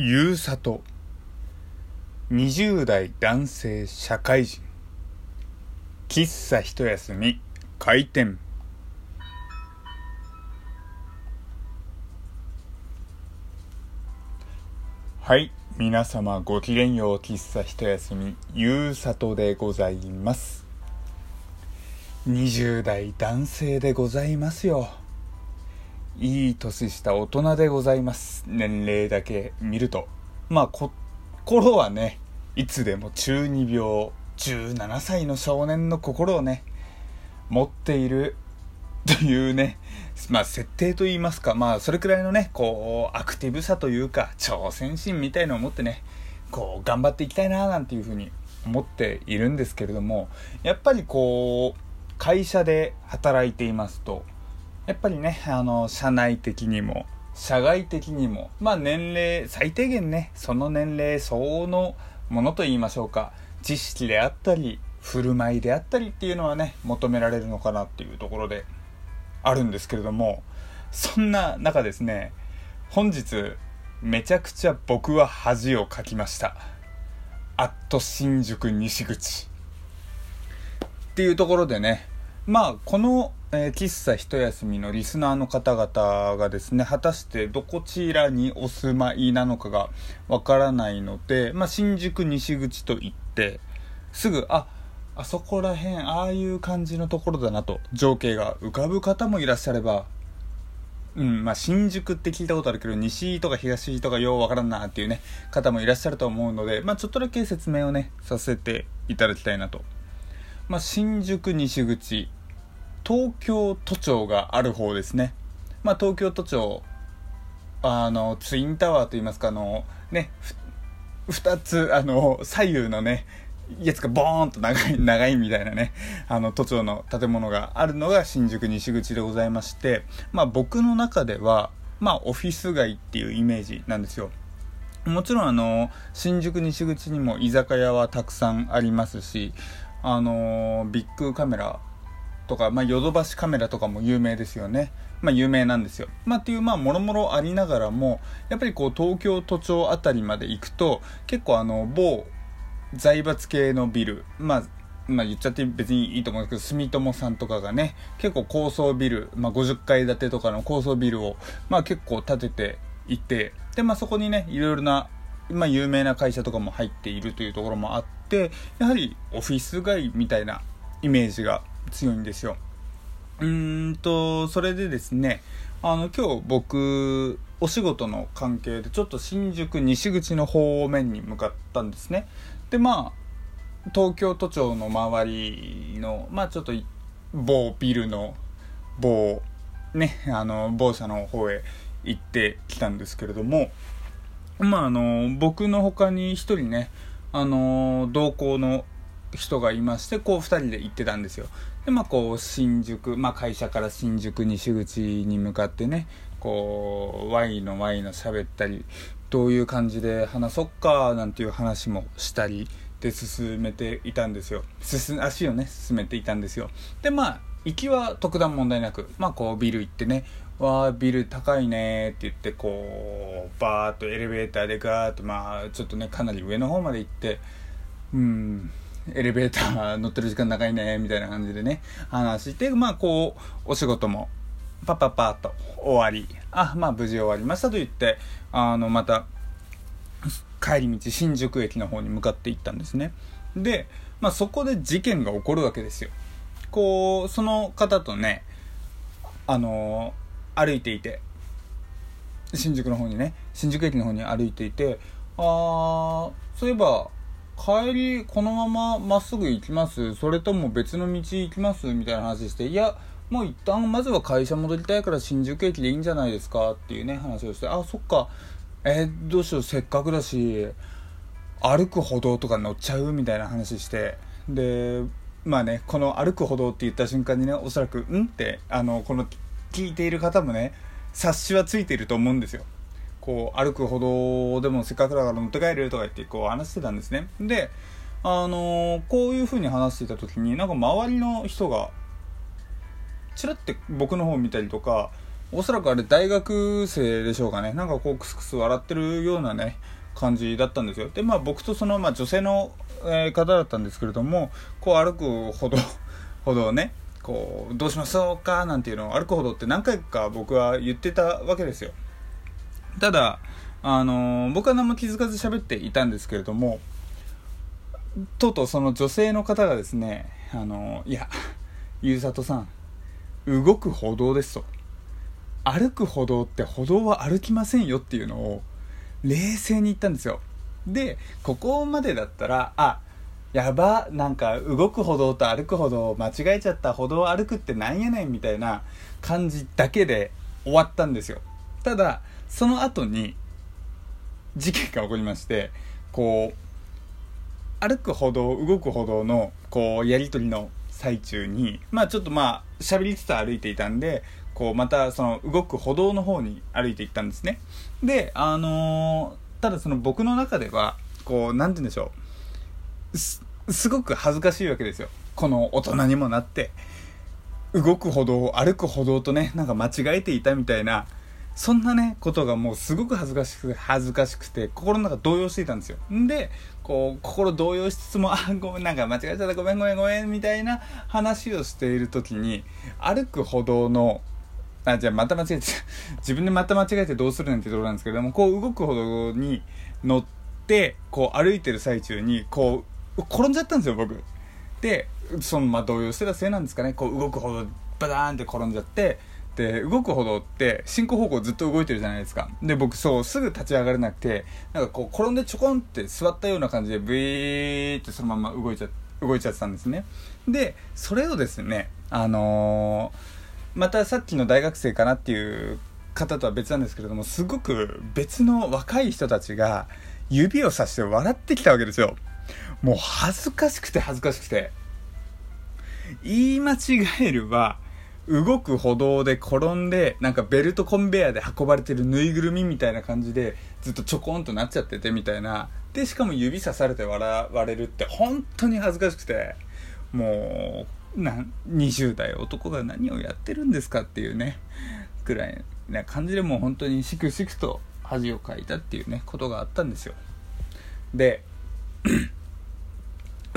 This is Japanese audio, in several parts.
ゆうさと20代男性社会人。喫茶一休み開店。はい皆様ごきげんよう喫茶一休みゆうさとでございます。20代男性でございますよ。いい年した大人でございます。年齢だけ見ると。まあ心はねいつでも中二病17歳の少年の心をね持っている というねまあ設定と言いますかまあそれくらいのねこうアクティブさというか挑戦心みたいのを持ってねこう頑張っていきたいななんていうふうに思っているんですけれどもやっぱりこう会社で働いていますとやっぱりねあの社内的にも社外的にもまあ年齢最低限ねその年齢相応のものと言いましょうか知識であったり振る舞いであったりっていうのはね求められるのかなっていうところであるんですけれどもそんな中ですね本日めちゃくちゃ僕は恥をかきました。アット新宿西口。っていうところでねまあこの、えー、喫茶一休みのリスナーの方々がですね果たしてどこちらにお住まいなのかがわからないので、まあ、新宿西口と言ってすぐああそこら辺ああいう感じのところだなと情景が浮かぶ方もいらっしゃればうんまあ、新宿って聞いたことあるけど西とか東とかようわからんなっていうね方もいらっしゃると思うので、まあ、ちょっとだけ説明をねさせていただきたいなと、まあ、新宿西口東京都庁がある方ですね。まあ、東京都庁、あの、ツインタワーといいますか、あの、ね、2つ、あの、左右のね、やつがボーンと長い、長いみたいなね、あの、都庁の建物があるのが新宿西口でございまして、まあ僕の中では、まあオフィス街っていうイメージなんですよ。もちろんあの、新宿西口にも居酒屋はたくさんありますし、あの、ビッグカメラとか、まあ、ヨドバシカメラとかも有名ですよね。まあ、有名なんですよ。まあ、っていう、まあ、もろもろありながらも、やっぱりこう、東京都庁あたりまで行くと、結構あの、某財閥系のビル、まあ、まあ言っちゃって別にいいと思うんですけど、住友さんとかがね、結構高層ビル、まあ50階建てとかの高層ビルを、まあ結構建てていて、で、まあそこにね、いろいろな、まあ有名な会社とかも入っているというところもあって、やはりオフィス街みたいなイメージが強いんですよ。うーんと、それでですね、あの、今日僕、お仕事の関係でちょっと新宿西口の方面に向かったんですね。で、まあ、東京都庁の周りの、まあちょっと某ビルの某、ね、あの、某社の方へ行ってきたんですけれども、まああの、僕の他に一人ね、あの、同行の人がいまして、こう2人で行ってたんですよ。で、まあこう新宿、まあ会社から新宿西口に向かってね、こう、ワイのワイの喋ったり、どういう感じで話そっか、なんていう話もしたり、で進めていたんですよ。進、足をね、進めていたんですよ。で、まあ、行きは特段問題なく、まあこうビル行ってね、わあビル高いねって言ってこうバーっとエレベーターでガーッとまあちょっとねかなり上の方まで行ってうんエレベーター乗ってる時間長いね、みたいな感じでね、話して、まあこう、お仕事も、パパッパッと終わり、あ、まあ無事終わりましたと言って、あの、また、帰り道、新宿駅の方に向かっていったんですね。で、まあそこで事件が起こるわけですよ。こう、その方とね、あの歩いていて、新宿の方にね、新宿駅の方に歩いていて、あー、そういえば、帰りこのまままっすぐ行きます？それとも別の道行きます？みたいな話していやもう一旦まずは会社戻りたいから新宿駅でいいんじゃないですか？っていうね話をしてあそっか。えー、どうしようせっかくだし歩く歩道とか乗っちゃう？みたいな話して。でまあねこの歩く歩道って言った瞬間にねおそらく「ん?」ってあのこの聞いている方もね察しはついていると思うんですよ。こう歩く歩道でもせっかくだから乗って帰れるとか言ってこう話してたんですねであのー、こういう風に話していた時になんか周りの人がチラって僕の方を見たりとかおそらくあれ大学生でしょうかね。なんかこうクスクス笑ってるようなね、感じだったんですよ。で、まあ僕とその、まあ女性の、え、方だったんですけれども、こう歩くほど、ほどね、こう、どうしましょうかなんていうのを歩くほどって何回か僕は言ってたわけですよ。ただ、あの、僕は何も気づかず喋っていたんですけれども、とうとうその女性の方がですね、あの、いや、ゆうさとさん、動く歩道ですと。歩く歩道って歩道は歩きませんよっていうのを冷静に言ったんですよ。で、ここまでだったら、あ、やば、なんか動く歩道と歩く歩道間違えちゃった歩道を歩くってなんやねんみたいな感じだけで終わったんですよ。ただ、その後に事件が起こりまして、こう、歩く歩道、動く歩道の、こう、やりとりの最中に、まあちょっとまあ、喋りつつ歩いていたんで、こう、またその動く歩道の方に歩いていったんですね。で、あのー、ただその僕の中では、こう、なんて言うんでしょう。す、すごく恥ずかしいわけですよ。この大人にもなって。動く歩道、歩く歩道とね、なんか間違えていたみたいな、そんなね、ことがもうすごく恥ずかしくて、恥ずかしくて、心の中動揺していたんですよ。んで、こう、心動揺しつつも、あ、ごめん、なんか間違えちゃった、ごめんごめんごめん、みたいな話をしている時に、歩く歩道の、あ、じゃあまた間違えて、自分でまた間違えてどうするねんってところなんですけども、こう動く歩道に乗って、こう歩いてる最中に、こう、転んじゃったんですよ、僕。で、その、まあ動揺してたせいなんですかね、こう動く歩道、バダーンって転んじゃって、って動く歩道って進行方向ずっと動いてるじゃないですか。で僕そうすぐ立ち上がれなくてなんかこう転んでちょこんって座ったような感じでブイーってそのまま動いちゃ動いちゃってたんですね。でそれをですねあのー、またさっきの大学生かなっていう方とは別なんですけれどもすごく別の若い人たちが指をさして笑ってきたわけですよ。もう恥ずかしくて恥ずかしくて。言い間違えるは動く歩道で転んで、なんかベルトコンベヤーで運ばれてるぬいぐるみみたいな感じで、ずっとちょこんとなっちゃっててみたいな。で、しかも指さされて笑われるって本当に恥ずかしくて、もう、な、20代男が何をやってるんですかっていうね、くらいな感じでもう本当にしくしくと恥をかいたっていうね、ことがあったんですよ。で、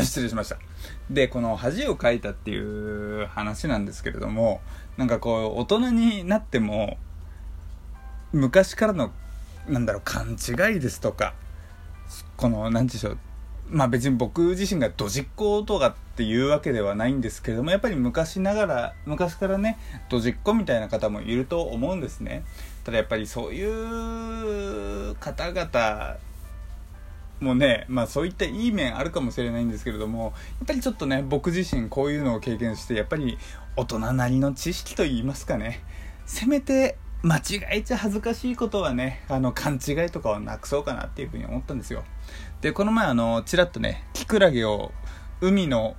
失礼しました。で、この恥をかいたっていう話なんですけれども、なんかこう、大人になっても、昔からの、なんだろう、勘違いですとか、この、なんでしょう、まあ別に僕自身がドジっ子とかっていうわけではないんですけれども、やっぱり昔ながら、昔からね、ドジっ子みたいな方もいると思うんですね。ただやっぱりそういう方々もね、まあそういったいい面あるかもしれないんですけれども、やっぱりちょっとね、僕自身こういうのを経験して、やっぱり大人なりの知識と言いますかね、せめて間違えちゃ恥ずかしいことはね、あの、勘違いとかはなくそうかなっていうふうに思ったんですよ。で、この前あの、ちらっとね、キクラゲを海の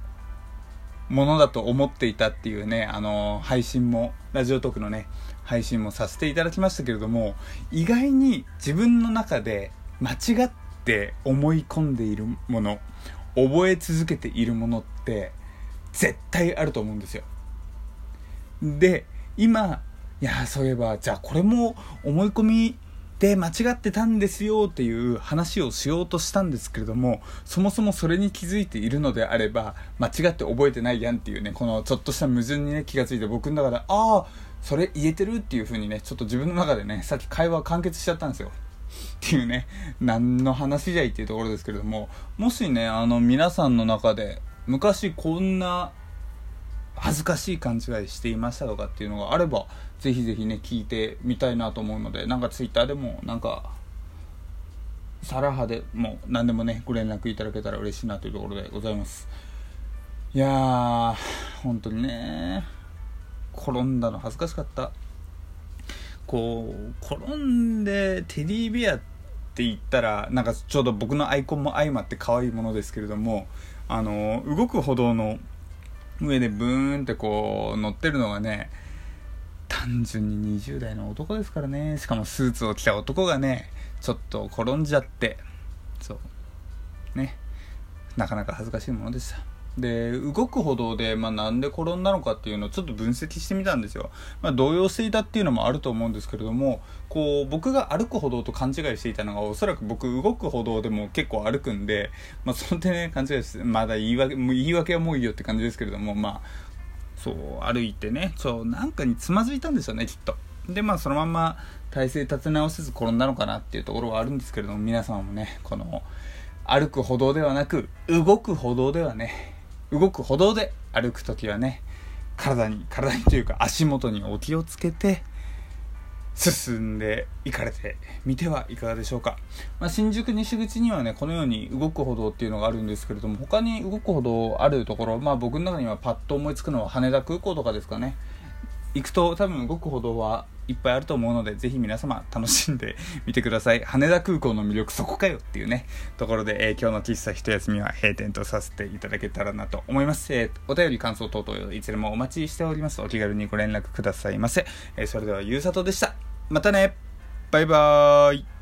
ものだと思っていたっていうね、あの、配信も、ラジオトークのね、配信もさせていただきましたけれども、意外に自分の中で間違っって思い込んでいるもの覚え続けているものって絶対あると思うんですよ。で今いやそういえばじゃあこれも思い込みで間違ってたんですよっていう話をしようとしたんですけれどもそもそもそれに気づいているのであれば間違って覚えてないやんっていうねこのちょっとした矛盾にね気がついて僕の中でああそれ言えてるっていう風にねちょっと自分の中でねさっき会話完結しちゃったんですよ。っていうね、何の話じゃいっていうところですけれども、もしね、あの皆さんの中で、昔こんな恥ずかしい勘違いしていましたとかっていうのがあれば、ぜひぜひね、聞いてみたいなと思うので、なんか twitter でも、なんか、サラハでも何でもね、ご連絡いただけたら嬉しいなというところでございます。いやー、本当にね、転んだの恥ずかしかった。こう転んでテディベアって言ったらなんかちょうど僕のアイコンも相まって可愛いものですけれどもあの動く歩道の上でブーンってこう乗ってるのがね単純に20代の男ですからね。しかもスーツを着た男がねちょっと転んじゃってそう。ね。なかなか恥ずかしいものでした。で動く歩道で、まあ、なんで転んだのかっていうのをちょっと分析してみたんですよ、まあ、動揺していたっていうのもあると思うんですけれどもこう僕が歩く歩道と勘違いしていたのがおそらく僕動く歩道でも結構歩くんで、まあ、そんでね勘違いしてまだ言い訳もう言い訳はもういいよって感じですけれどもまあそう歩いてねそうなんかにつまずいたんですよねきっと。でまあそのまま体勢立て直せず転んだのかなっていうところはあるんですけれども皆様もねこの歩く歩道ではなく動く歩道ではね動く歩道で歩く時はね体に体にというか足元にお気をつけて進んでいかれてみてはいかがでしょうか、まあ、新宿西口にはねこのように動く歩道っていうのがあるんですけれども他に動く歩道あるところまあ僕の中にはパッと思いつくのは羽田空港とかですかね。行くと多分動く歩道はいっぱいあると思うので、ぜひ皆様楽しんでみてください。羽田空港の魅力そこかよっていうね、ところで、えー、今日の喫茶一休みは閉店とさせていただけたらなと思います。えー、お便り感想等々いつでもお待ちしております。お気軽にご連絡くださいませ。えー、それではゆうさとでした。またねバイバーイ